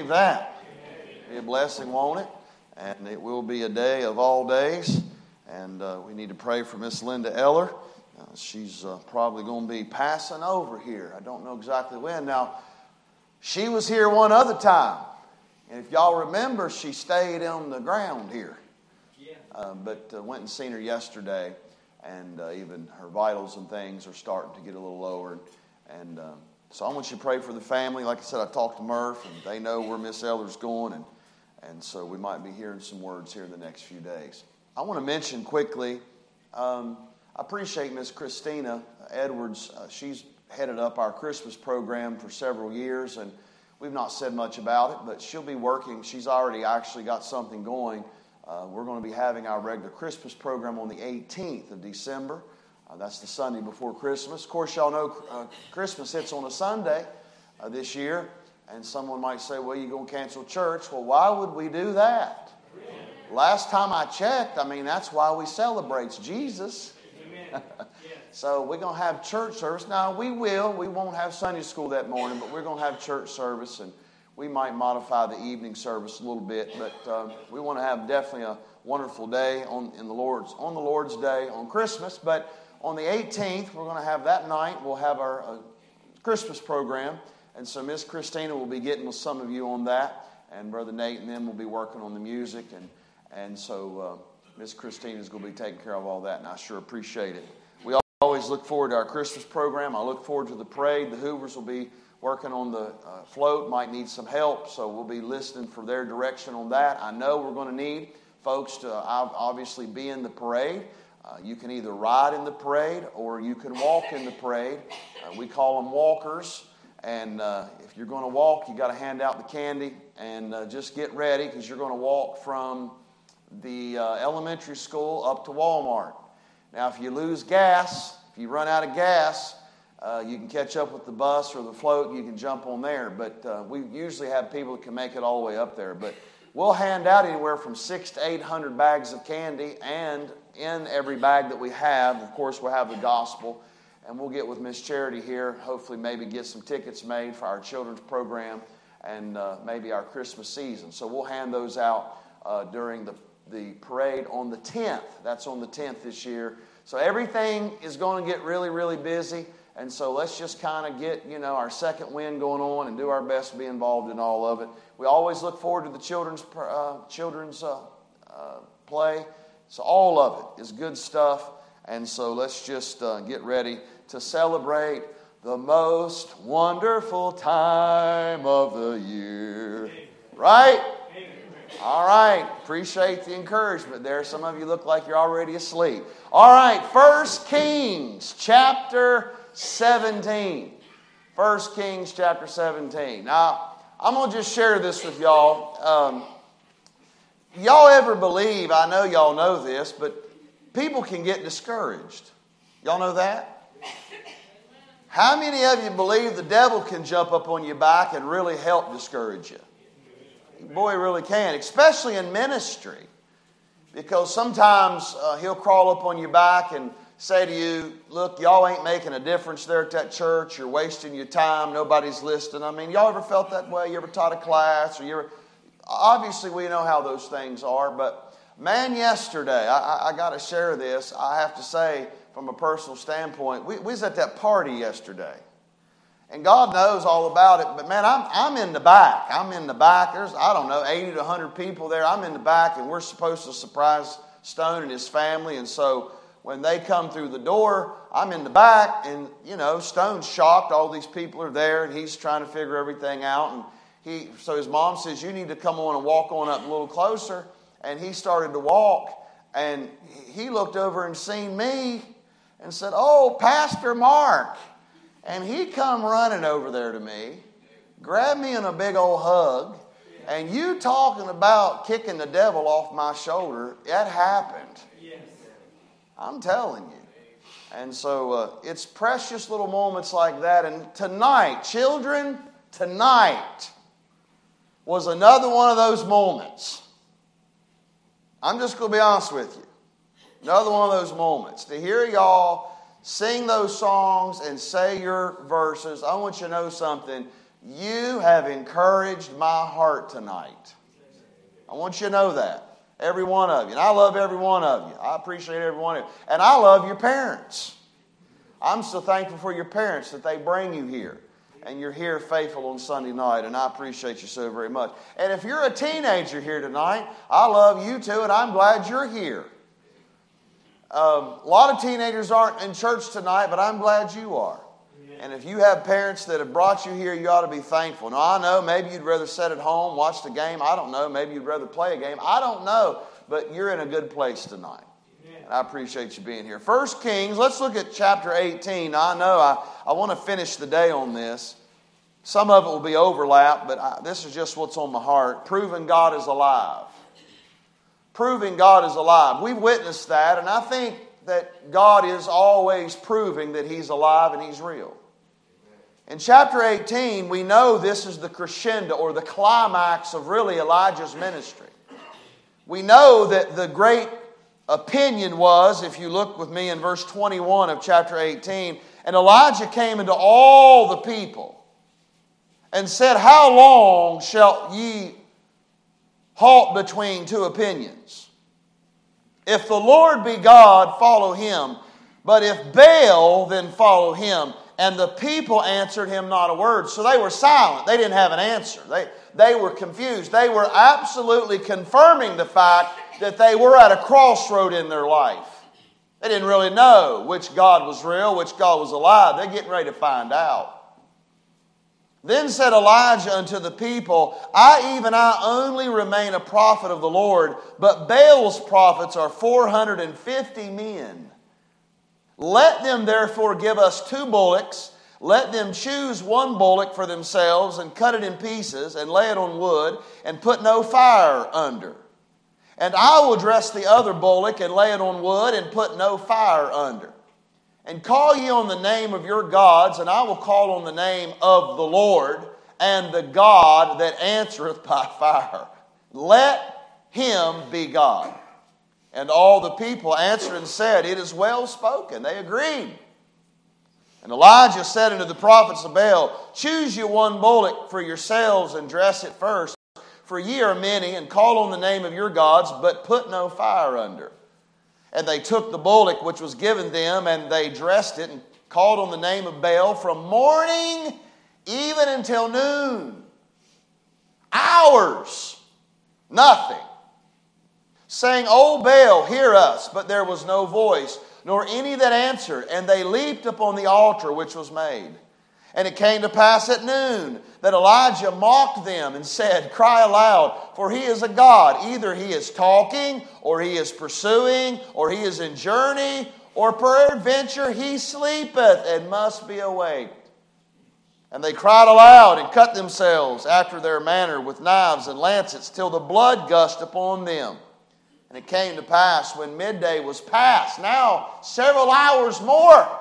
receive that? Be a blessing, won't it? And it will be a day of all days. And uh, we need to pray for Miss Linda Eller. Uh, she's uh, probably going to be passing over here. I don't know exactly when. Now, she was here one other time. And if y'all remember, she stayed on the ground here. Uh, but uh, went and seen her yesterday. And uh, even her vitals and things are starting to get a little lower. And um, so I want you to pray for the family. Like I said, I talked to Murph, and they know where Miss Eller's going. And, and so we might be hearing some words here in the next few days. I want to mention quickly, um, I appreciate Miss Christina Edwards. Uh, she's headed up our Christmas program for several years, and we've not said much about it, but she'll be working. She's already actually got something going. Uh, we're going to be having our regular Christmas program on the 18th of December. Uh, that's the Sunday before Christmas. Of course, y'all know uh, Christmas hits on a Sunday uh, this year, and someone might say, Well, you're going to cancel church. Well, why would we do that? Last time I checked, I mean, that's why we celebrate Jesus. so we're going to have church service. Now, we will. We won't have Sunday school that morning, but we're going to have church service, and we might modify the evening service a little bit. But uh, we want to have definitely a wonderful day on, in the Lord's, on the Lord's Day on Christmas. But on the 18th, we're going to have that night, we'll have our uh, Christmas program. And so Miss Christina will be getting with some of you on that. And Brother Nate and them will be working on the music. And and so uh, Miss Christina is going to be taking care of all that, and I sure appreciate it. We always look forward to our Christmas program. I look forward to the parade. The Hoovers will be working on the uh, float, might need some help, so we'll be listening for their direction on that. I know we're going to need folks to obviously be in the parade. Uh, you can either ride in the parade or you can walk in the parade. Uh, we call them walkers. And uh, if you're going to walk, you got to hand out the candy and uh, just get ready because you're going to walk from the uh, elementary school up to Walmart. Now, if you lose gas, if you run out of gas, uh, you can catch up with the bus or the float. You can jump on there. But we usually have people that can make it all the way up there. But we'll hand out anywhere from six to eight hundred bags of candy, and in every bag that we have, of course, we'll have the gospel. And we'll get with Miss Charity here. Hopefully, maybe get some tickets made for our children's program and uh, maybe our Christmas season. So we'll hand those out uh, during the the parade on the 10th. That's on the 10th this year. So everything is going to get really, really busy. And so let's just kind of get, you know, our second wind going on and do our best to be involved in all of it. We always look forward to the children's, uh, children's uh, uh, play. So all of it is good stuff. And so let's just uh, get ready to celebrate the most wonderful time of the year. Right? All right. Appreciate the encouragement there. Some of you look like you're already asleep. All right. First Kings chapter 17. First Kings chapter 17. Now, I'm going to just share this with y'all. Um, y'all ever believe, I know y'all know this, but people can get discouraged. Y'all know that? How many of you believe the devil can jump up on your back and really help discourage you? Boy, really can, especially in ministry. Because sometimes uh, he'll crawl up on your back and say to you, Look, y'all ain't making a difference there at that church. You're wasting your time. Nobody's listening. I mean, y'all ever felt that way? You ever taught a class? Or you ever. Obviously, we know how those things are, but man, yesterday, I, I got to share this. I have to say, from a personal standpoint, we, we was at that party yesterday. And God knows all about it, but man, I'm, I'm in the back. I'm in the back. There's, I don't know, 80 to 100 people there. I'm in the back, and we're supposed to surprise Stone and his family. And so when they come through the door, I'm in the back, and, you know, Stone's shocked. All these people are there, and he's trying to figure everything out. And he, so his mom says, You need to come on and walk on up a little closer. And he started to walk, and he looked over and seen me and said, Oh, Pastor Mark. And he come running over there to me, grabbed me in a big old hug, and you talking about kicking the devil off my shoulder, it happened. I'm telling you. And so uh, it's precious little moments like that. And tonight, children, tonight was another one of those moments. I'm just going to be honest with you. Another one of those moments. To hear y'all sing those songs and say your verses, I want you to know something. You have encouraged my heart tonight. I want you to know that. Every one of you. And I love every one of you. I appreciate every one of you. And I love your parents. I'm so thankful for your parents that they bring you here. And you're here faithful on Sunday night, and I appreciate you so very much. And if you're a teenager here tonight, I love you too, and I'm glad you're here. Um, a lot of teenagers aren't in church tonight, but I'm glad you are. And if you have parents that have brought you here, you ought to be thankful. Now, I know maybe you'd rather sit at home, watch the game. I don't know. Maybe you'd rather play a game. I don't know. But you're in a good place tonight. I appreciate you being here. First Kings, let's look at chapter 18. Now, I know I, I want to finish the day on this. Some of it will be overlap, but I, this is just what's on my heart. Proving God is alive. Proving God is alive. We've witnessed that, and I think that God is always proving that He's alive and He's real. In chapter 18, we know this is the crescendo or the climax of really Elijah's ministry. We know that the great opinion was, if you look with me in verse 21 of chapter 18, and Elijah came into all the people and said, How long shall ye halt between two opinions? If the Lord be God, follow him. But if Baal, then follow him. And the people answered him not a word. So they were silent. They didn't have an answer. They, they were confused. They were absolutely confirming the fact that they were at a crossroad in their life. They didn't really know which God was real, which God was alive. They're getting ready to find out. Then said Elijah unto the people, I even I only remain a prophet of the Lord, but Baal's prophets are 450 men. Let them therefore give us two bullocks. Let them choose one bullock for themselves and cut it in pieces and lay it on wood and put no fire under. And I will dress the other bullock and lay it on wood and put no fire under. And call ye on the name of your gods, and I will call on the name of the Lord and the God that answereth by fire. Let him be God. And all the people answered and said, It is well spoken. They agreed. And Elijah said unto the prophets of Baal, Choose you one bullock for yourselves and dress it first, for ye are many, and call on the name of your gods, but put no fire under. And they took the bullock which was given them, and they dressed it, and called on the name of Baal from morning even until noon. Hours. Nothing saying, O Baal, hear us. But there was no voice, nor any that answered. And they leaped upon the altar which was made. And it came to pass at noon that Elijah mocked them and said, Cry aloud, for he is a God. Either he is talking, or he is pursuing, or he is in journey, or peradventure he sleepeth and must be awake. And they cried aloud and cut themselves after their manner with knives and lancets till the blood gushed upon them. And it came to pass when midday was past, now several hours more,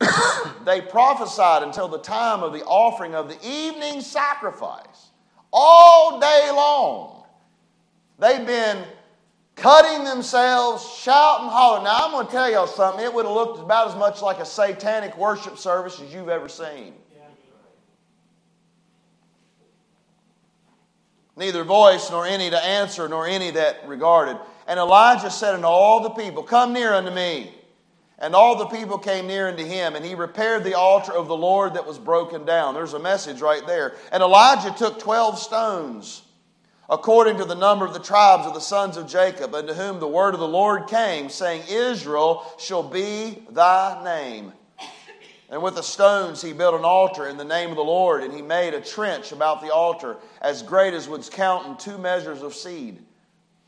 they prophesied until the time of the offering of the evening sacrifice. All day long. They've been cutting themselves, shouting, hollering. Now, I'm going to tell y'all something. It would have looked about as much like a satanic worship service as you've ever seen. neither voice nor any to answer, nor any that regarded. And Elijah said unto all the people, Come near unto me. And all the people came near unto him, and he repaired the altar of the Lord that was broken down. There's a message right there. And Elijah took twelve stones, according to the number of the tribes of the sons of Jacob, unto whom the word of the Lord came, saying, Israel shall be thy name. And with the stones he built an altar in the name of the Lord, and he made a trench about the altar as great as would count in two measures of seed.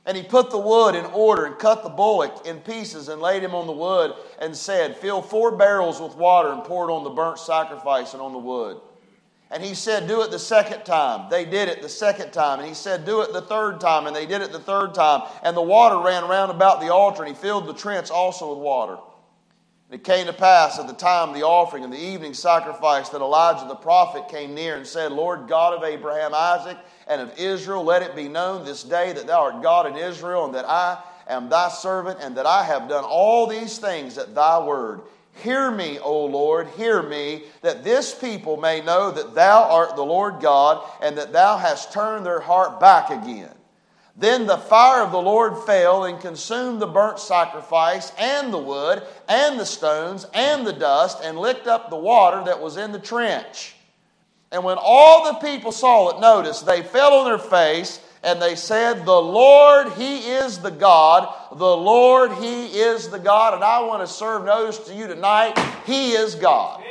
And he put the wood in order and cut the bullock in pieces and laid him on the wood and said, Fill four barrels with water and pour it on the burnt sacrifice and on the wood. And he said, Do it the second time. They did it the second time. And he said, Do it the third time. And they did it the third time. And the water ran round about the altar, and he filled the trench also with water. And it came to pass at the time of the offering and the evening sacrifice that Elijah the prophet came near and said, Lord God of Abraham, Isaac, and of Israel, let it be known this day that thou art God in Israel, and that I am thy servant, and that I have done all these things at thy word. Hear me, O Lord, hear me, that this people may know that thou art the Lord God, and that thou hast turned their heart back again. Then the fire of the Lord fell and consumed the burnt sacrifice, and the wood, and the stones, and the dust, and licked up the water that was in the trench. And when all the people saw it, notice, they fell on their face and they said, The Lord, He is the God. The Lord, He is the God. And I want to serve notice to you tonight He is God.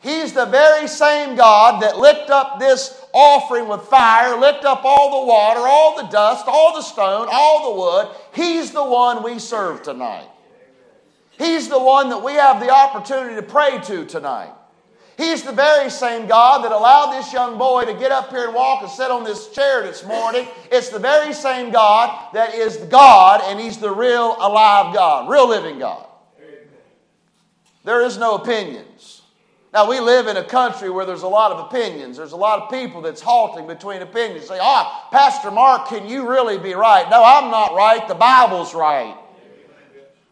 He's the very same God that licked up this offering with fire, licked up all the water, all the dust, all the stone, all the wood. He's the one we serve tonight. He's the one that we have the opportunity to pray to tonight. He's the very same God that allowed this young boy to get up here and walk and sit on this chair this morning. It's the very same God that is God, and He's the real alive God, real living God. There is no opinions. Now, we live in a country where there's a lot of opinions. There's a lot of people that's halting between opinions. Say, ah, Pastor Mark, can you really be right? No, I'm not right. The Bible's right.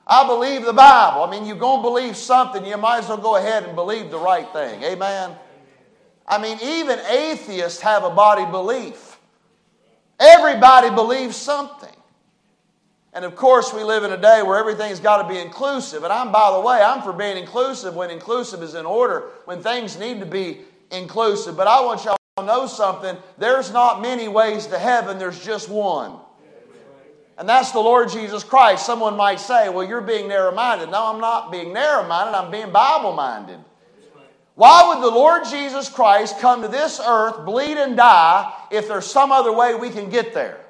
I believe the Bible. I mean, you're going to believe something, you might as well go ahead and believe the right thing. Amen? I mean, even atheists have a body belief. Everybody believes something. And of course, we live in a day where everything's got to be inclusive. And I'm, by the way, I'm for being inclusive when inclusive is in order, when things need to be inclusive. But I want y'all to know something. There's not many ways to heaven, there's just one. And that's the Lord Jesus Christ. Someone might say, well, you're being narrow minded. No, I'm not being narrow minded, I'm being Bible minded. Why would the Lord Jesus Christ come to this earth, bleed and die, if there's some other way we can get there?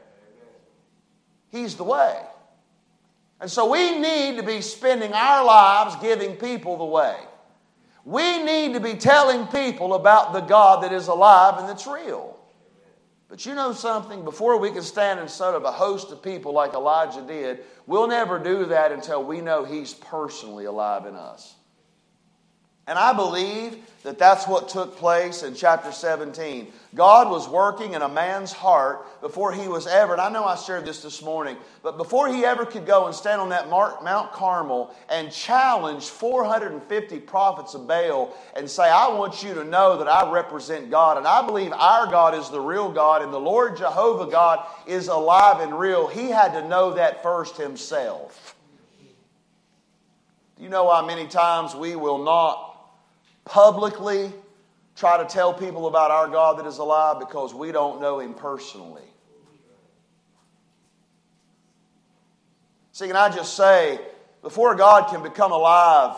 He's the way. And so we need to be spending our lives giving people the way. We need to be telling people about the God that is alive and that's real. But you know something? Before we can stand in front of a host of people like Elijah did, we'll never do that until we know He's personally alive in us. And I believe that that's what took place in chapter 17. God was working in a man's heart before he was ever, and I know I shared this this morning, but before he ever could go and stand on that Mount Carmel and challenge 450 prophets of Baal and say, I want you to know that I represent God. And I believe our God is the real God, and the Lord Jehovah God is alive and real. He had to know that first himself. Do you know how many times we will not publicly try to tell people about our God that is alive because we don't know Him personally. See, can I just say, before God can become alive,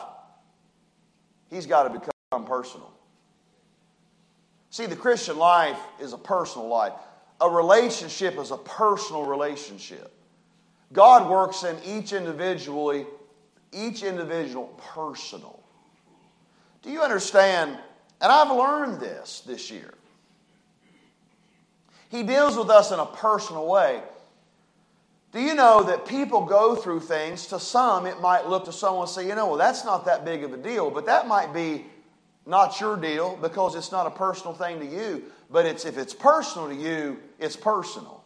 He's got to become personal. See, the Christian life is a personal life. A relationship is a personal relationship. God works in each individually, each individual personal. Do you understand? And I've learned this this year. He deals with us in a personal way. Do you know that people go through things? To some, it might look to someone and say, you know, well, that's not that big of a deal, but that might be not your deal because it's not a personal thing to you. But it's, if it's personal to you, it's personal.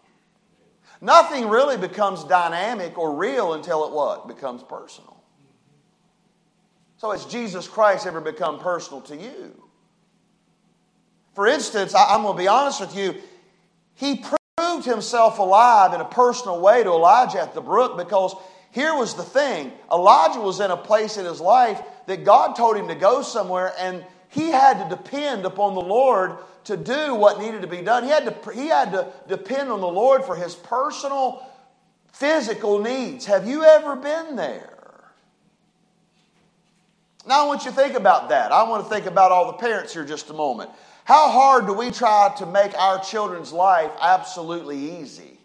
Nothing really becomes dynamic or real until it what? Becomes personal. So has Jesus Christ ever become personal to you? For instance, I'm going to be honest with you, he proved himself alive in a personal way to Elijah at the brook because here was the thing Elijah was in a place in his life that God told him to go somewhere, and he had to depend upon the Lord to do what needed to be done. He had to, he had to depend on the Lord for his personal physical needs. Have you ever been there? Now, I want you to think about that. I want to think about all the parents here just a moment. How hard do we try to make our children's life absolutely easy?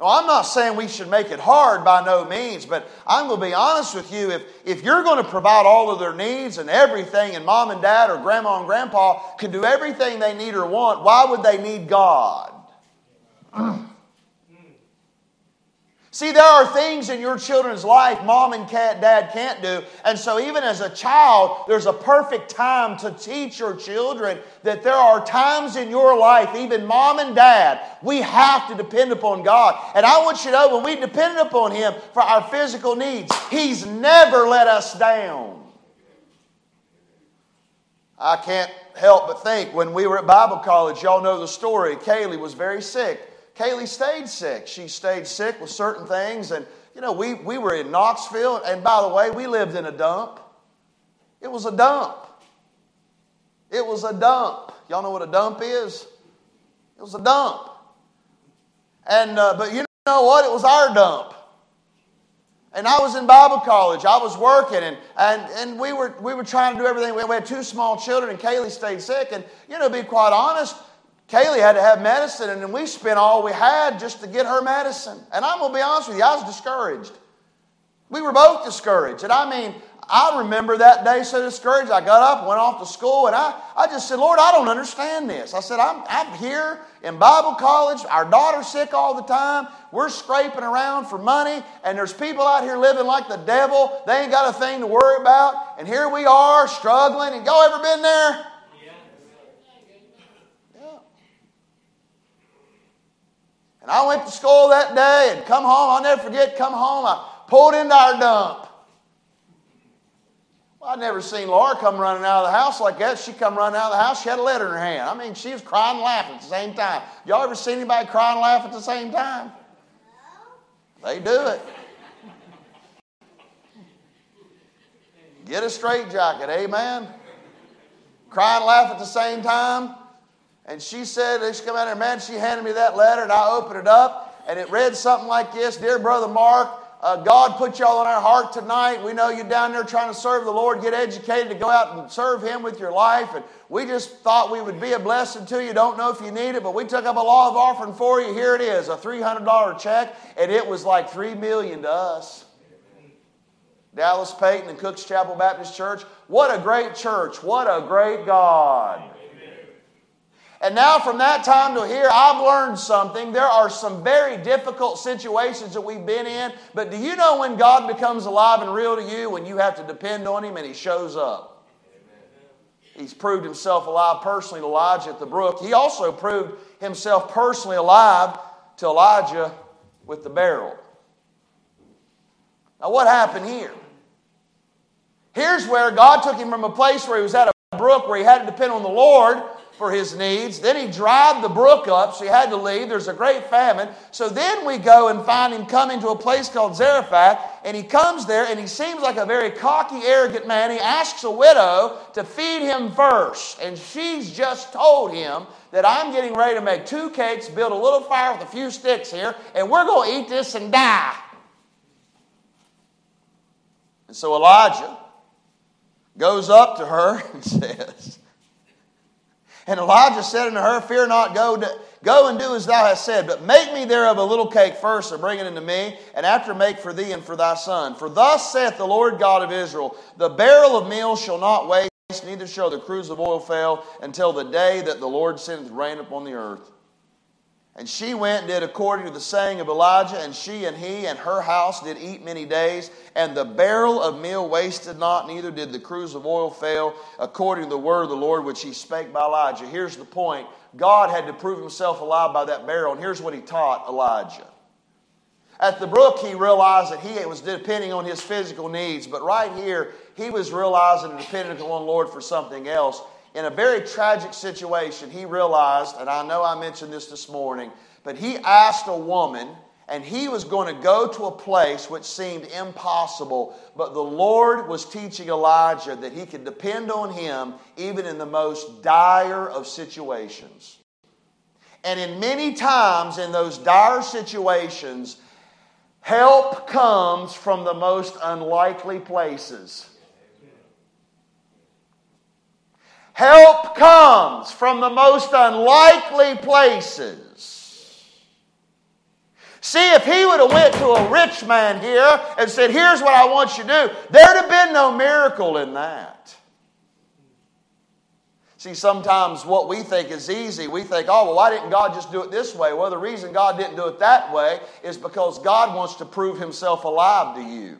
Now, I'm not saying we should make it hard by no means, but I'm going to be honest with you. If, if you're going to provide all of their needs and everything, and mom and dad or grandma and grandpa can do everything they need or want, why would they need God? See, there are things in your children's life mom and cat, dad can't do. And so, even as a child, there's a perfect time to teach your children that there are times in your life, even mom and dad, we have to depend upon God. And I want you to know when we depend upon Him for our physical needs, He's never let us down. I can't help but think when we were at Bible college, y'all know the story. Kaylee was very sick. Kaylee stayed sick. She stayed sick with certain things. And, you know, we, we were in Knoxville. And by the way, we lived in a dump. It was a dump. It was a dump. Y'all know what a dump is? It was a dump. And, uh, but you know what? It was our dump. And I was in Bible college. I was working, and, and, and we, were, we were trying to do everything. We had two small children, and Kaylee stayed sick. And, you know, to be quite honest, Kaylee had to have medicine, and we spent all we had just to get her medicine. And I'm going to be honest with you, I was discouraged. We were both discouraged. And I mean, I remember that day so discouraged. I got up, went off to school, and I, I just said, Lord, I don't understand this. I said, I'm, I'm here in Bible college. Our daughter's sick all the time. We're scraping around for money, and there's people out here living like the devil. They ain't got a thing to worry about. And here we are struggling. And y'all ever been there? And I went to school that day and come home. I'll never forget, come home. I pulled into our dump. Well, I'd never seen Laura come running out of the house like that. She come running out of the house. She had a letter in her hand. I mean, she was crying and laughing at the same time. Y'all ever seen anybody cry and laugh at the same time? They do it. Get a straight jacket, amen. Cry and laugh at the same time. And she said, she come out here, man, she handed me that letter, and I opened it up, and it read something like this Dear Brother Mark, uh, God put y'all on our heart tonight. We know you're down there trying to serve the Lord, get educated to go out and serve Him with your life. And we just thought we would be a blessing to you. Don't know if you need it, but we took up a law of offering for you. Here it is, a $300 check, and it was like 3 million to us. Dallas Payton and Cooks Chapel Baptist Church. What a great church. What a great God. And now, from that time to here, I've learned something. There are some very difficult situations that we've been in, but do you know when God becomes alive and real to you? When you have to depend on Him and He shows up. He's proved Himself alive personally to Elijah at the brook. He also proved Himself personally alive to Elijah with the barrel. Now, what happened here? Here's where God took him from a place where he was at a brook where he had to depend on the Lord for his needs. Then he dried the brook up, so he had to leave. There's a great famine. So then we go and find him coming to a place called Zarephath, and he comes there and he seems like a very cocky, arrogant man. He asks a widow to feed him first, and she's just told him that I'm getting ready to make two cakes, build a little fire with a few sticks here, and we're going to eat this and die. And so Elijah goes up to her and says, and Elijah said unto her, Fear not, go, go and do as thou hast said, but make me thereof a little cake first, and bring it unto me, and after make for thee and for thy son. For thus saith the Lord God of Israel, The barrel of meal shall not waste, neither shall the cruse of oil fail, until the day that the Lord sendeth rain upon the earth. And she went and did according to the saying of Elijah, and she and he and her house did eat many days. And the barrel of meal wasted not, neither did the cruse of oil fail, according to the word of the Lord which he spake by Elijah. Here's the point God had to prove himself alive by that barrel, and here's what he taught Elijah. At the brook, he realized that he was depending on his physical needs, but right here, he was realizing and depending on the Lord for something else in a very tragic situation, he realized, and I know I mentioned this this morning, but he asked a woman, and he was going to go to a place which seemed impossible, but the Lord was teaching Elijah that he could depend on him even in the most dire of situations. And in many times in those dire situations, help comes from the most unlikely places. Help comes from the most unlikely places. See, if he would have went to a rich man here and said, here's what I want you to do, there'd have been no miracle in that. See, sometimes what we think is easy, we think, oh, well, why didn't God just do it this way? Well, the reason God didn't do it that way is because God wants to prove himself alive to you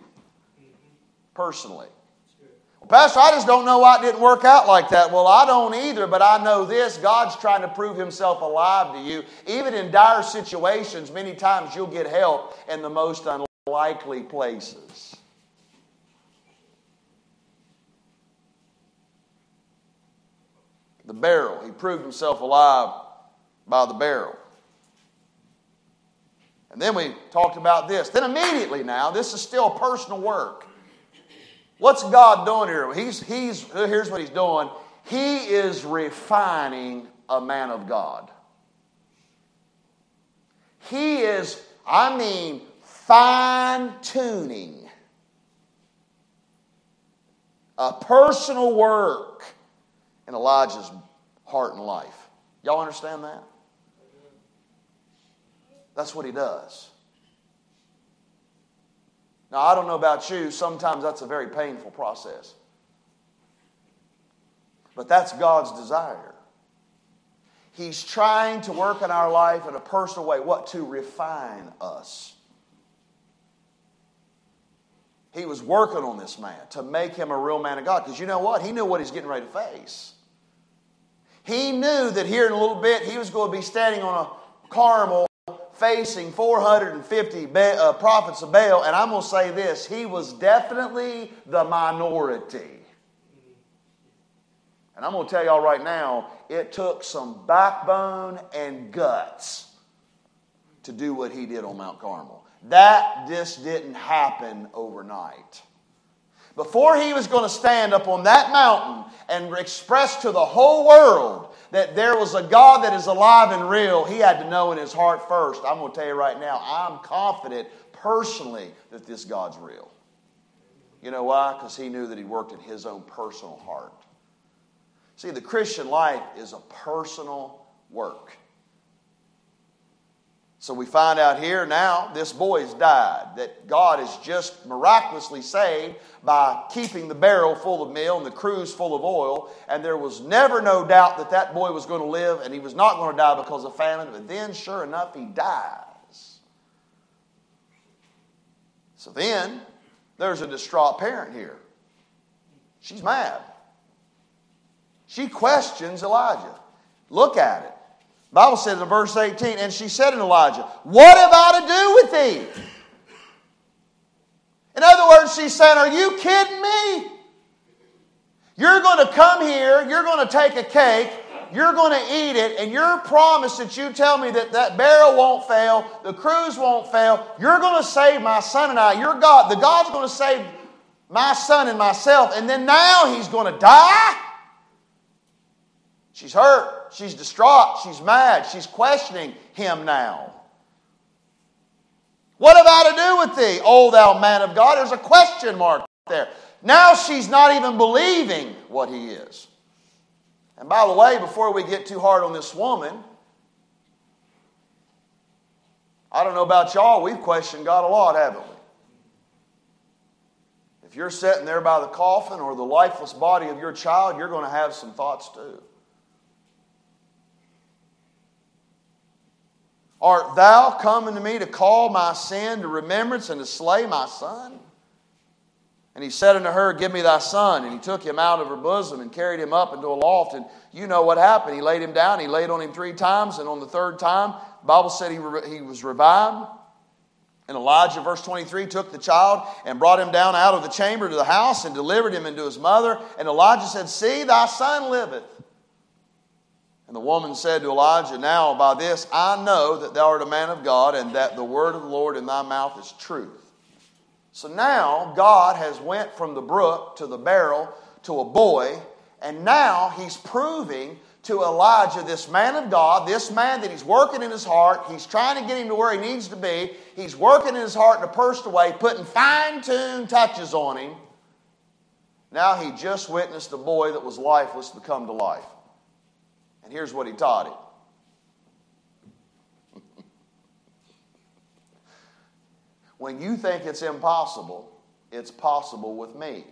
personally. Pastor, I just don't know why it didn't work out like that. Well, I don't either, but I know this God's trying to prove himself alive to you. Even in dire situations, many times you'll get help in the most unlikely places. the barrel. He proved himself alive by the barrel. And then we talked about this. Then immediately now, this is still personal work. What's God doing here? He's, he's, here's what he's doing. He is refining a man of God. He is, I mean, fine tuning a personal work in Elijah's heart and life. Y'all understand that? That's what he does. Now, I don't know about you, sometimes that's a very painful process. But that's God's desire. He's trying to work in our life in a personal way. What? To refine us. He was working on this man to make him a real man of God. Because you know what? He knew what he's getting ready to face. He knew that here in a little bit he was going to be standing on a Carmel facing 450 uh, prophets of Baal. And I'm going to say this he was definitely the minority. And I'm going to tell y'all right now, it took some backbone and guts to do what he did on Mount Carmel. That just didn't happen overnight. Before he was going to stand up on that mountain and express to the whole world that there was a God that is alive and real, he had to know in his heart first. I'm going to tell you right now, I'm confident personally that this God's real. You know why? Because he knew that he worked in his own personal heart. See, the Christian life is a personal work. So we find out here now this boy's died, that God has just miraculously saved by keeping the barrel full of meal and the cruse full of oil. And there was never no doubt that that boy was going to live and he was not going to die because of famine. But then, sure enough, he dies. So then, there's a distraught parent here. She's mad. She questions Elijah. Look at it. Bible says in verse 18, and she said to Elijah, What have I to do with thee? In other words, she's saying, Are you kidding me? You're going to come here, you're going to take a cake, you're going to eat it, and your promise that you tell me that that barrel won't fail, the cruse won't fail, you're going to save my son and I. Your God, the God's going to save my son and myself, and then now he's going to die? She's hurt. She's distraught. She's mad. She's questioning him now. What have I to do with thee, O thou man of God? There's a question mark there. Now she's not even believing what he is. And by the way, before we get too hard on this woman, I don't know about y'all, we've questioned God a lot, haven't we? If you're sitting there by the coffin or the lifeless body of your child, you're going to have some thoughts too. Art thou coming to me to call my sin to remembrance and to slay my son? And he said unto her, Give me thy son. And he took him out of her bosom and carried him up into a loft. And you know what happened. He laid him down. He laid on him three times. And on the third time, the Bible said he, re- he was revived. And Elijah, verse 23, took the child and brought him down out of the chamber to the house and delivered him into his mother. And Elijah said, See, thy son liveth. And the woman said to Elijah, Now by this I know that thou art a man of God, and that the word of the Lord in thy mouth is truth. So now God has went from the brook to the barrel to a boy, and now he's proving to Elijah, this man of God, this man that he's working in his heart, he's trying to get him to where he needs to be. He's working in his heart in a personal way, putting fine tuned touches on him. Now he just witnessed a boy that was lifeless become to life. And here's what he taught him. when you think it's impossible, it's possible with me.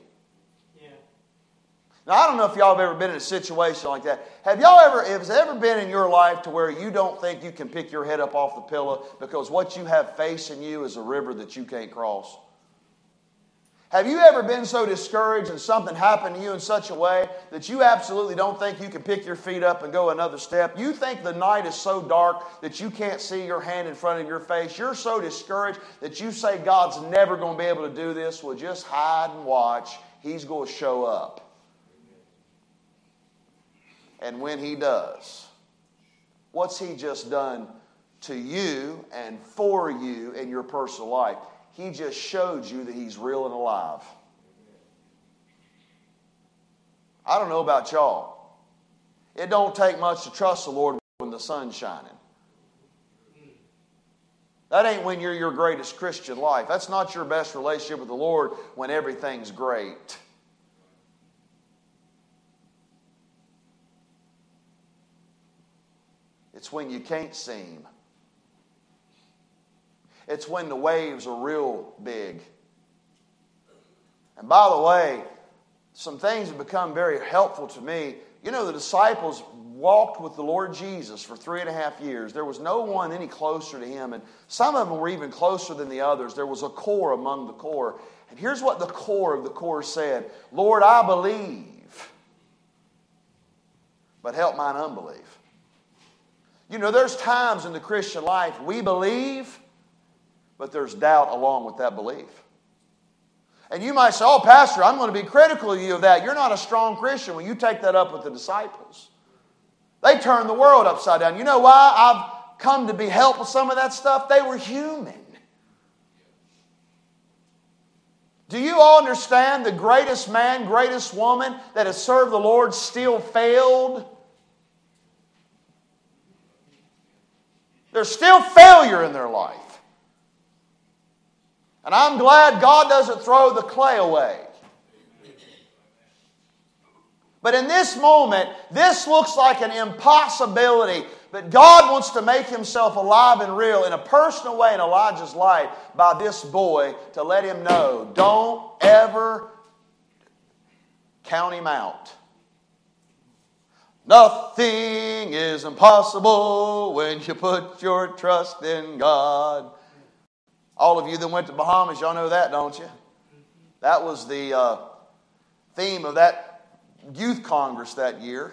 Now, I don't know if y'all have ever been in a situation like that. Have y'all ever, has it ever been in your life to where you don't think you can pick your head up off the pillow because what you have facing you is a river that you can't cross? Have you ever been so discouraged and something happened to you in such a way that you absolutely don't think you can pick your feet up and go another step? You think the night is so dark that you can't see your hand in front of your face. You're so discouraged that you say God's never going to be able to do this. Well, just hide and watch. He's going to show up. And when He does, what's He just done to you and for you in your personal life? He just showed you that He's real and alive. I don't know about y'all. It don't take much to trust the Lord when the sun's shining. That ain't when you're your greatest Christian life. That's not your best relationship with the Lord when everything's great. It's when you can't see Him. It's when the waves are real big. And by the way, some things have become very helpful to me. You know, the disciples walked with the Lord Jesus for three and a half years. There was no one any closer to him, and some of them were even closer than the others. There was a core among the core. And here's what the core of the core said Lord, I believe, but help mine unbelief. You know, there's times in the Christian life we believe, but there's doubt along with that belief. And you might say, Oh, Pastor, I'm going to be critical of you of that. You're not a strong Christian when you take that up with the disciples. They turned the world upside down. You know why I've come to be helped with some of that stuff? They were human. Do you all understand the greatest man, greatest woman that has served the Lord still failed? There's still failure in their life. And I'm glad God doesn't throw the clay away. But in this moment, this looks like an impossibility. But God wants to make himself alive and real in a personal way in Elijah's life by this boy to let him know don't ever count him out. Nothing is impossible when you put your trust in God. All of you that went to Bahamas, y'all know that, don't you? That was the uh, theme of that youth congress that year.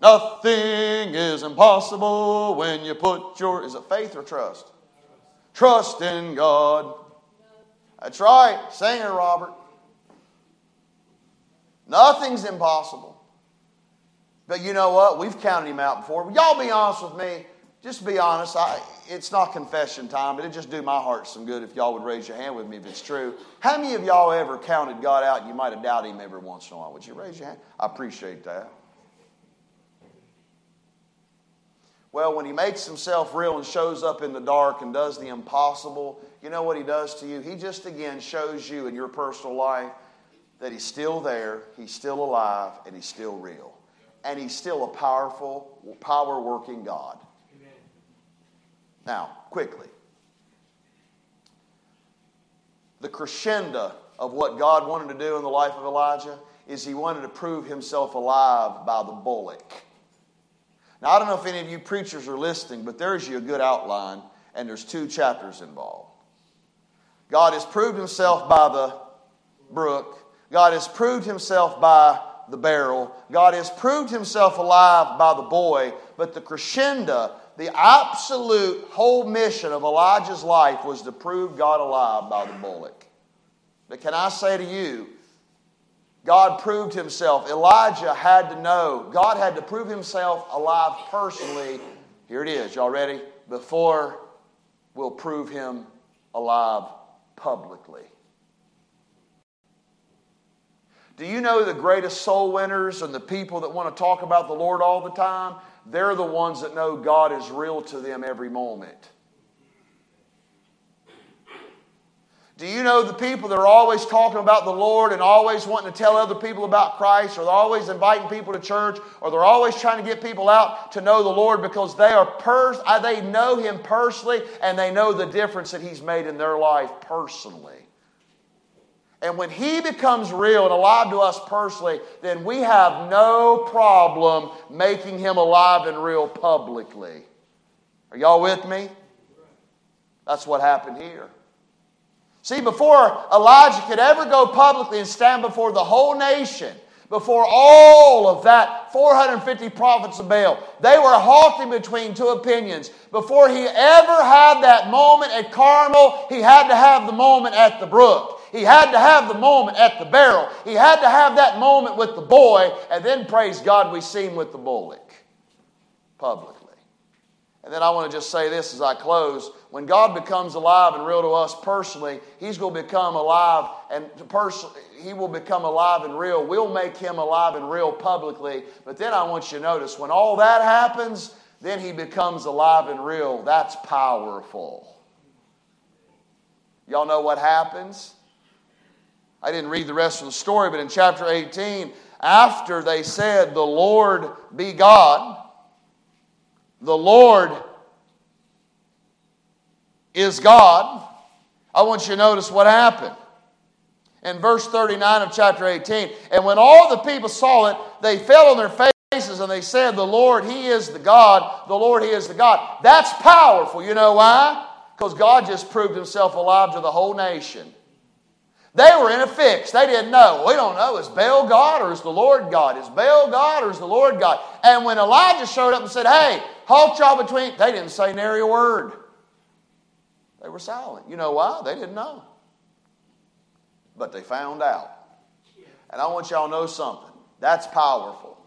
Nothing is impossible when you put your is it faith or trust? Trust in God. That's right. Sing it, Robert. Nothing's impossible. But you know what? We've counted him out before. Y'all be honest with me. Just be honest. I, it's not confession time, but it just do my heart some good if y'all would raise your hand with me if it's true. How many of y'all ever counted God out and you might have doubted him every once in a while? Would you raise your hand? I appreciate that. Well, when he makes himself real and shows up in the dark and does the impossible, you know what he does to you? He just again shows you in your personal life that he's still there, he's still alive, and he's still real and he's still a powerful, power working God. Now, quickly. The crescendo of what God wanted to do in the life of Elijah is he wanted to prove himself alive by the bullock. Now, I don't know if any of you preachers are listening, but there's you a good outline, and there's two chapters involved. God has proved himself by the brook. God has proved himself by the barrel. God has proved himself alive by the boy, but the crescendo, the absolute whole mission of Elijah's life was to prove God alive by the bullock. But can I say to you, God proved himself. Elijah had to know. God had to prove himself alive personally. Here it is. Y'all ready? Before we'll prove him alive publicly. Do you know the greatest soul winners and the people that want to talk about the Lord all the time? They're the ones that know God is real to them every moment. Do you know the people that are always talking about the Lord and always wanting to tell other people about Christ, or they're always inviting people to church, or they're always trying to get people out to know the Lord because they are pers- uh, they know Him personally and they know the difference that He's made in their life personally. And when He becomes real and alive to us personally, then we have no problem making Him alive and real publicly. Are y'all with me? That's what happened here. See, before Elijah could ever go publicly and stand before the whole nation, before all of that 450 prophets of Baal, they were halting between two opinions. Before he ever had that moment at Carmel, he had to have the moment at the brook. He had to have the moment at the barrel. He had to have that moment with the boy, and then, praise God, we see him with the bullock publicly. And then I want to just say this as I close. When God becomes alive and real to us personally, He's going to become alive and personally, He will become alive and real. We'll make Him alive and real publicly. But then I want you to notice when all that happens, then He becomes alive and real. That's powerful. Y'all know what happens? I didn't read the rest of the story, but in chapter 18, after they said, The Lord be God, the Lord is God, I want you to notice what happened. In verse 39 of chapter 18, and when all the people saw it, they fell on their faces and they said, The Lord, He is the God, the Lord, He is the God. That's powerful. You know why? Because God just proved Himself alive to the whole nation. They were in a fix. They didn't know. We don't know. Is Baal God or is the Lord God? Is Baal God or is the Lord God? And when Elijah showed up and said, Hey, halt y'all between, they didn't say nary a word. They were silent. You know why? They didn't know. But they found out. And I want y'all to know something. That's powerful.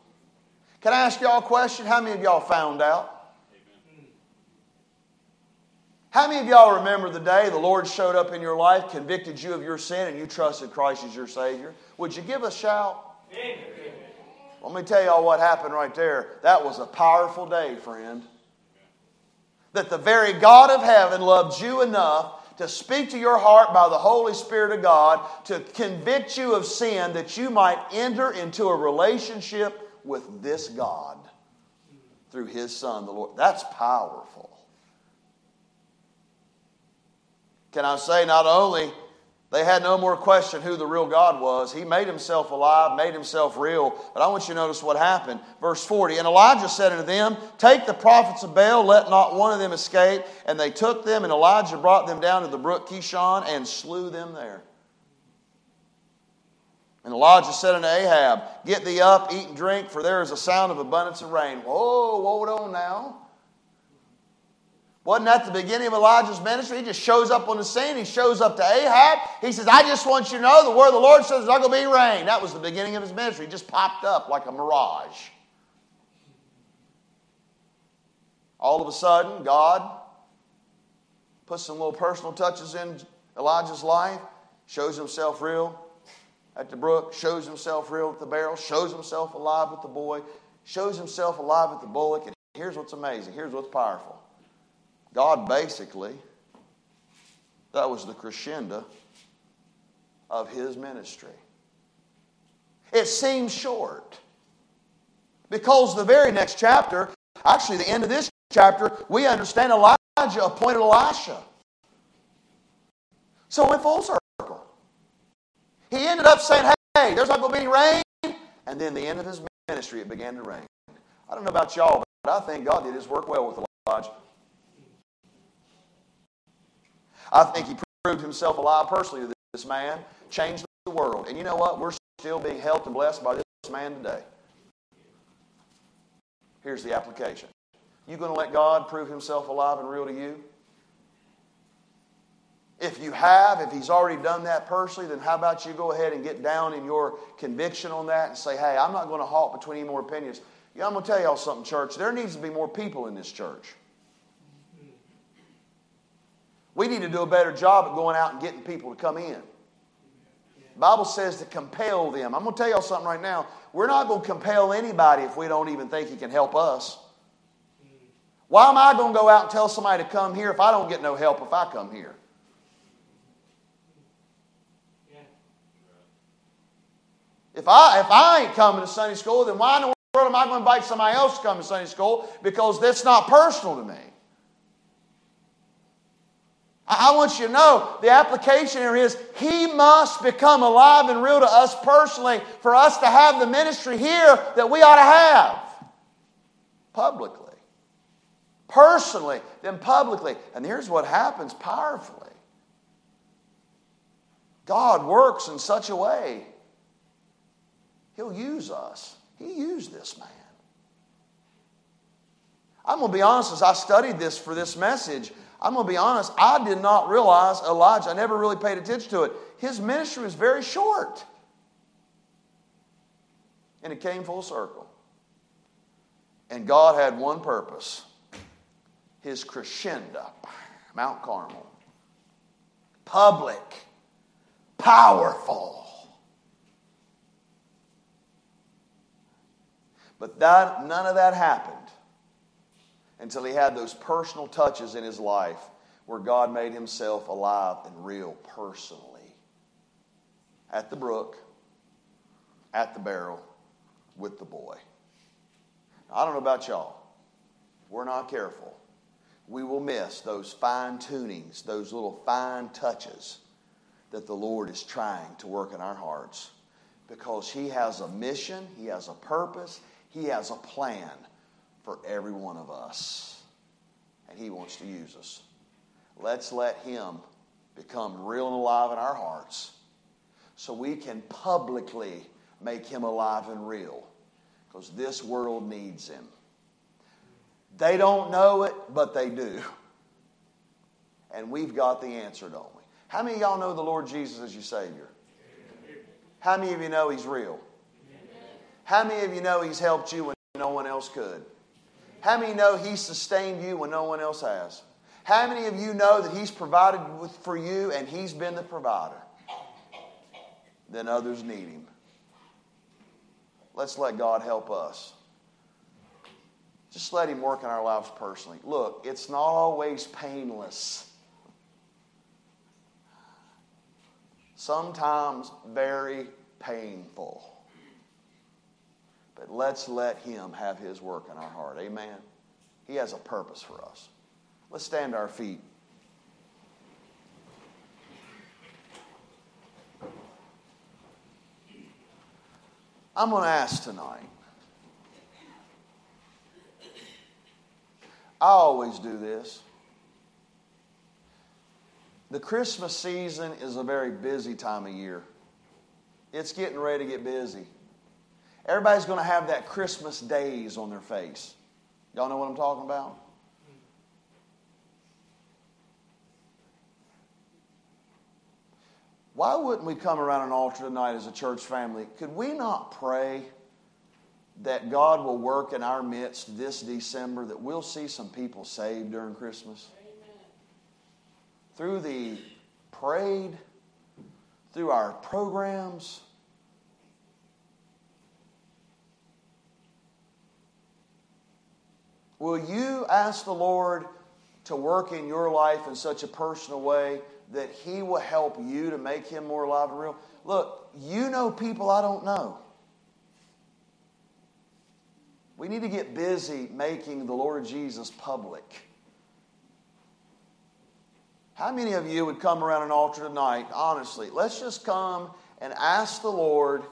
Can I ask y'all a question? How many of y'all found out? How many of y'all remember the day the Lord showed up in your life, convicted you of your sin, and you trusted Christ as your Savior? Would you give a shout? Amen. Let me tell y'all what happened right there. That was a powerful day, friend. That the very God of heaven loved you enough to speak to your heart by the Holy Spirit of God to convict you of sin that you might enter into a relationship with this God through His Son, the Lord. That's powerful. Can I say, not only they had no more question who the real God was. He made himself alive, made himself real. But I want you to notice what happened. Verse 40 And Elijah said unto them, Take the prophets of Baal, let not one of them escape. And they took them, and Elijah brought them down to the brook Kishon and slew them there. And Elijah said unto Ahab, Get thee up, eat and drink, for there is a sound of abundance of rain. Whoa, hold on now. Wasn't that the beginning of Elijah's ministry? He just shows up on the scene. He shows up to Ahab. He says, I just want you to know the word of the Lord says there's not going to be rain. That was the beginning of his ministry. He just popped up like a mirage. All of a sudden, God puts some little personal touches in Elijah's life, shows himself real at the brook, shows himself real at the barrel, shows himself alive with the boy, shows himself alive with the bullock. And here's what's amazing. Here's what's powerful. God basically, that was the crescendo of his ministry. It seems short because the very next chapter, actually, the end of this chapter, we understand Elijah appointed Elisha. So, in full circle, he ended up saying, Hey, there's not going to be any rain. And then, the end of his ministry, it began to rain. I don't know about y'all, but I think God did his work well with Elijah. I think he proved himself alive personally to this man, changed the world. And you know what? We're still being helped and blessed by this man today. Here's the application. You going to let God prove himself alive and real to you? If you have, if he's already done that personally, then how about you go ahead and get down in your conviction on that and say, hey, I'm not going to halt between any more opinions. Yeah, I'm going to tell y'all something, church. There needs to be more people in this church. We need to do a better job at going out and getting people to come in. The Bible says to compel them. I'm going to tell y'all something right now. We're not going to compel anybody if we don't even think he can help us. Why am I going to go out and tell somebody to come here if I don't get no help if I come here? If I, if I ain't coming to Sunday school, then why in the world am I going to invite somebody else to come to Sunday school? Because that's not personal to me. I want you to know the application here is He must become alive and real to us personally for us to have the ministry here that we ought to have publicly. Personally, then publicly. And here's what happens powerfully God works in such a way, He'll use us. He used this man. I'm going to be honest, as I studied this for this message, I'm going to be honest, I did not realize Elijah, I never really paid attention to it. His ministry was very short. And it came full circle. And God had one purpose his crescendo, Mount Carmel. Public, powerful. But that, none of that happened until he had those personal touches in his life where God made himself alive and real personally. At the brook, at the barrel, with the boy. I don't know about y'all. We're not careful, we will miss those fine tunings, those little fine touches that the Lord is trying to work in our hearts because He has a mission, He has a purpose, He has a plan for every one of us. And He wants to use us. Let's let Him become real and alive in our hearts so we can publicly make Him alive and real because this world needs Him. They don't know it, but they do. And we've got the answer, don't we? How many of y'all know the Lord Jesus as your Savior? How many of you know He's real? How many of you know He's helped you when no one else could? How many know He sustained you when no one else has? How many of you know that He's provided for you and He's been the provider? Then others need Him. Let's let God help us. Just let Him work in our lives personally. Look, it's not always painless. Sometimes very painful. But let's let Him have His work in our heart. Amen. He has a purpose for us. Let's stand our feet. I'm going to ask tonight. I always do this. The Christmas season is a very busy time of year. It's getting ready to get busy. Everybody's going to have that Christmas daze on their face. Y'all know what I'm talking about? Why wouldn't we come around an altar tonight as a church family? Could we not pray that God will work in our midst this December, that we'll see some people saved during Christmas? Amen. Through the parade, through our programs, Will you ask the Lord to work in your life in such a personal way that He will help you to make Him more alive and real? Look, you know people I don't know. We need to get busy making the Lord Jesus public. How many of you would come around an altar tonight, honestly? Let's just come and ask the Lord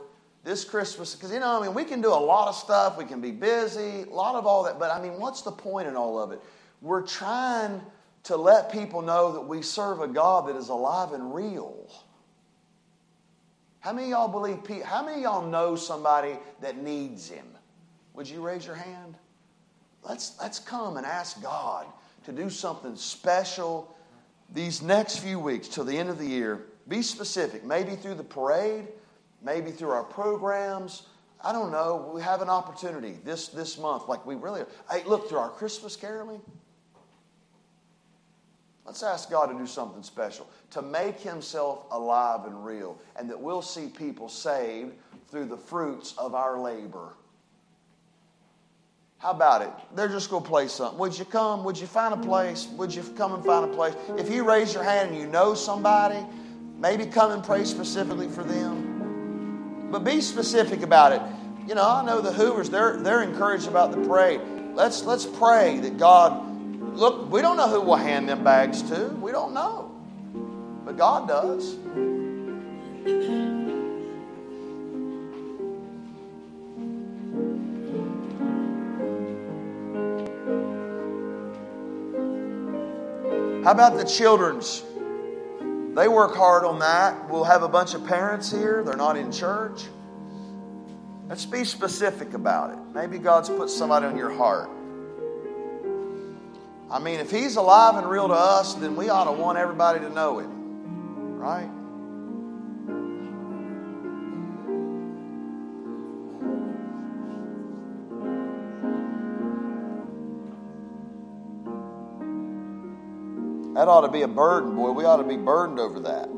this Christmas, because you know, I mean, we can do a lot of stuff, we can be busy, a lot of all that, but I mean, what's the point in all of it? We're trying to let people know that we serve a God that is alive and real. How many y'all believe, how many y'all know somebody that needs Him? Would you raise your hand? Let's, let's come and ask God to do something special these next few weeks till the end of the year. Be specific, maybe through the parade maybe through our programs. I don't know. We have an opportunity this, this month, like we really. Hey, look, through our Christmas caroling. Let's ask God to do something special, to make Himself alive and real, and that we'll see people saved through the fruits of our labor. How about it? They're just going to play something. Would you come? Would you find a place? Would you come and find a place? If you raise your hand and you know somebody, maybe come and pray specifically for them. But be specific about it. You know, I know the Hoovers, they're, they're encouraged about the parade. Let's, let's pray that God Look, we don't know who we'll hand them bags to. We don't know. But God does. How about the children's? They work hard on that. We'll have a bunch of parents here. They're not in church. Let's be specific about it. Maybe God's put somebody on your heart. I mean, if He's alive and real to us, then we ought to want everybody to know Him, right? That ought to be a burden, boy. We ought to be burdened over that.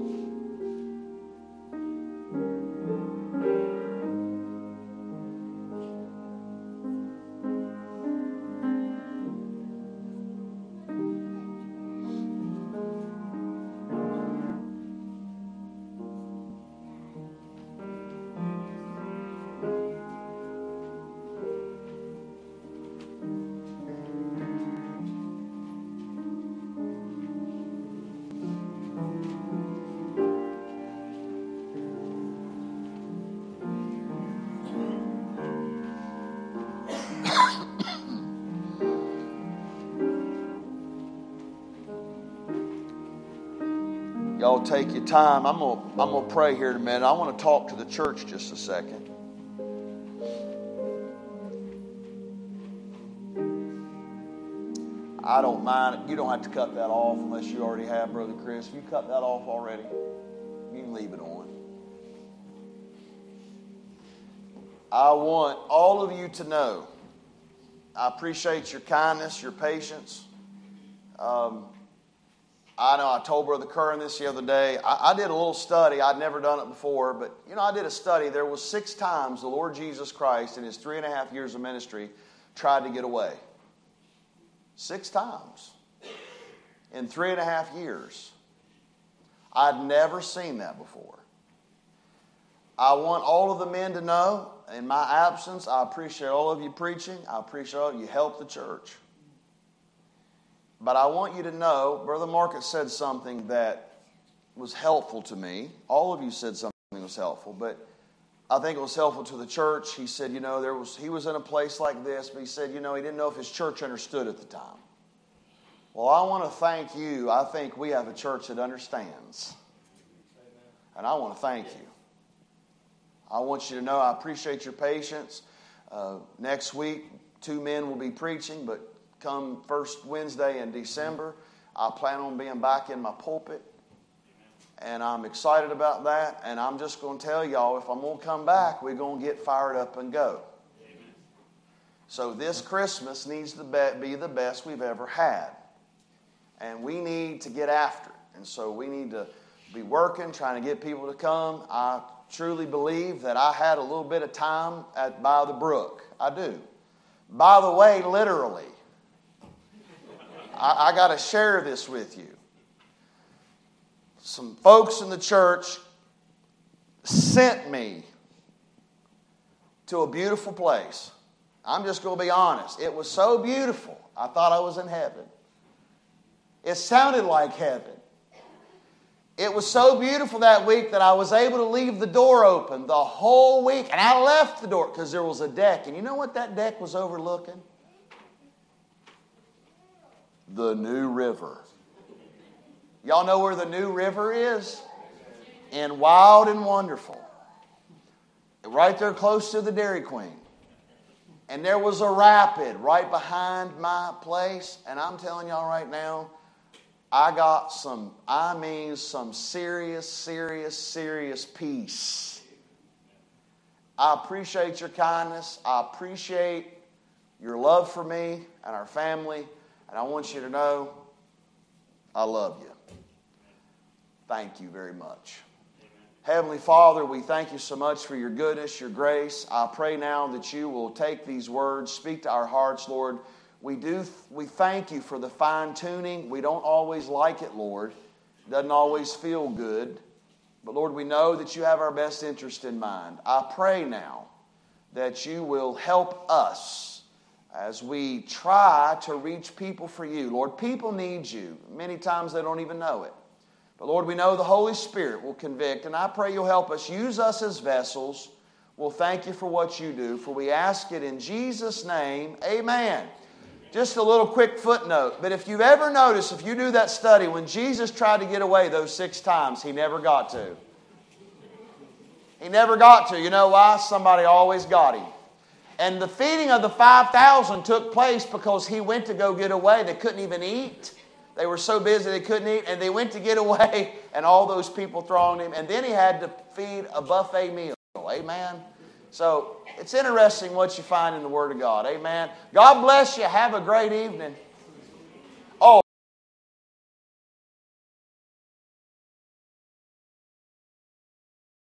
Time. I'm going to I'm gonna pray here in a minute. I want to talk to the church just a second. I don't mind. You don't have to cut that off unless you already have, Brother Chris. If you cut that off already, you can leave it on. I want all of you to know I appreciate your kindness, your patience. Um, I know I told Brother Curran this the other day. I, I, did a little study. I'd never done it before, but you know, I did a study. There was six times the Lord Jesus Christ in his three and a half years of ministry tried to get away. Six times in three and a half years. I'd never seen that before. I want all of the men to know, in my absence, I appreciate all of you preaching. I appreciate all of you help the church. But I want you to know, Brother Marcus said something that was helpful to me. All of you said something was helpful, but I think it was helpful to the church. He said, you know, there was he was in a place like this, but he said, you know, he didn't know if his church understood at the time. Well, I want to thank you. I think we have a church that understands. And I want to thank you. I want you to know I appreciate your patience. Uh, next week, two men will be preaching, but come first Wednesday in December. I plan on being back in my pulpit. And I'm excited about that. And I'm just going to tell y'all if I'm going to come back, we're going to get fired up and go. So this Christmas needs to be the best we've ever had. And we need to get after it. And so we need to be working, trying to get people to come. I truly believe that I had a little bit of time at by the brook. I do. By the way, literally, I, I got to share this with you. Some folks in the church sent me to a beautiful place. I'm just going to be honest. It was so beautiful, I thought I was in heaven. It sounded like heaven. It was so beautiful that week that I was able to leave the door open the whole week. And I left the door because there was a deck. And you know what that deck was overlooking? The New River. Y'all know where the New River is? In Wild and Wonderful. Right there close to the Dairy Queen. And there was a rapid right behind my place. And I'm telling y'all right now, I got some, I mean, some serious, serious, serious peace. I appreciate your kindness. I appreciate your love for me and our family. And I want you to know I love you. Thank you very much. Heavenly Father, we thank you so much for your goodness, your grace. I pray now that you will take these words, speak to our hearts, Lord. We do we thank you for the fine tuning. We don't always like it, Lord. It doesn't always feel good. But Lord, we know that you have our best interest in mind. I pray now that you will help us as we try to reach people for you. Lord, people need you. Many times they don't even know it. But Lord, we know the Holy Spirit will convict, and I pray you'll help us. Use us as vessels. We'll thank you for what you do, for we ask it in Jesus' name. Amen. Just a little quick footnote. But if you've ever noticed, if you do that study, when Jesus tried to get away those six times, he never got to. He never got to. You know why? Somebody always got him. And the feeding of the 5,000 took place because he went to go get away. They couldn't even eat. They were so busy they couldn't eat, and they went to get away, and all those people thronged him. And then he had to feed a buffet meal. Amen. So it's interesting what you find in the Word of God. Amen. God bless you. Have a great evening.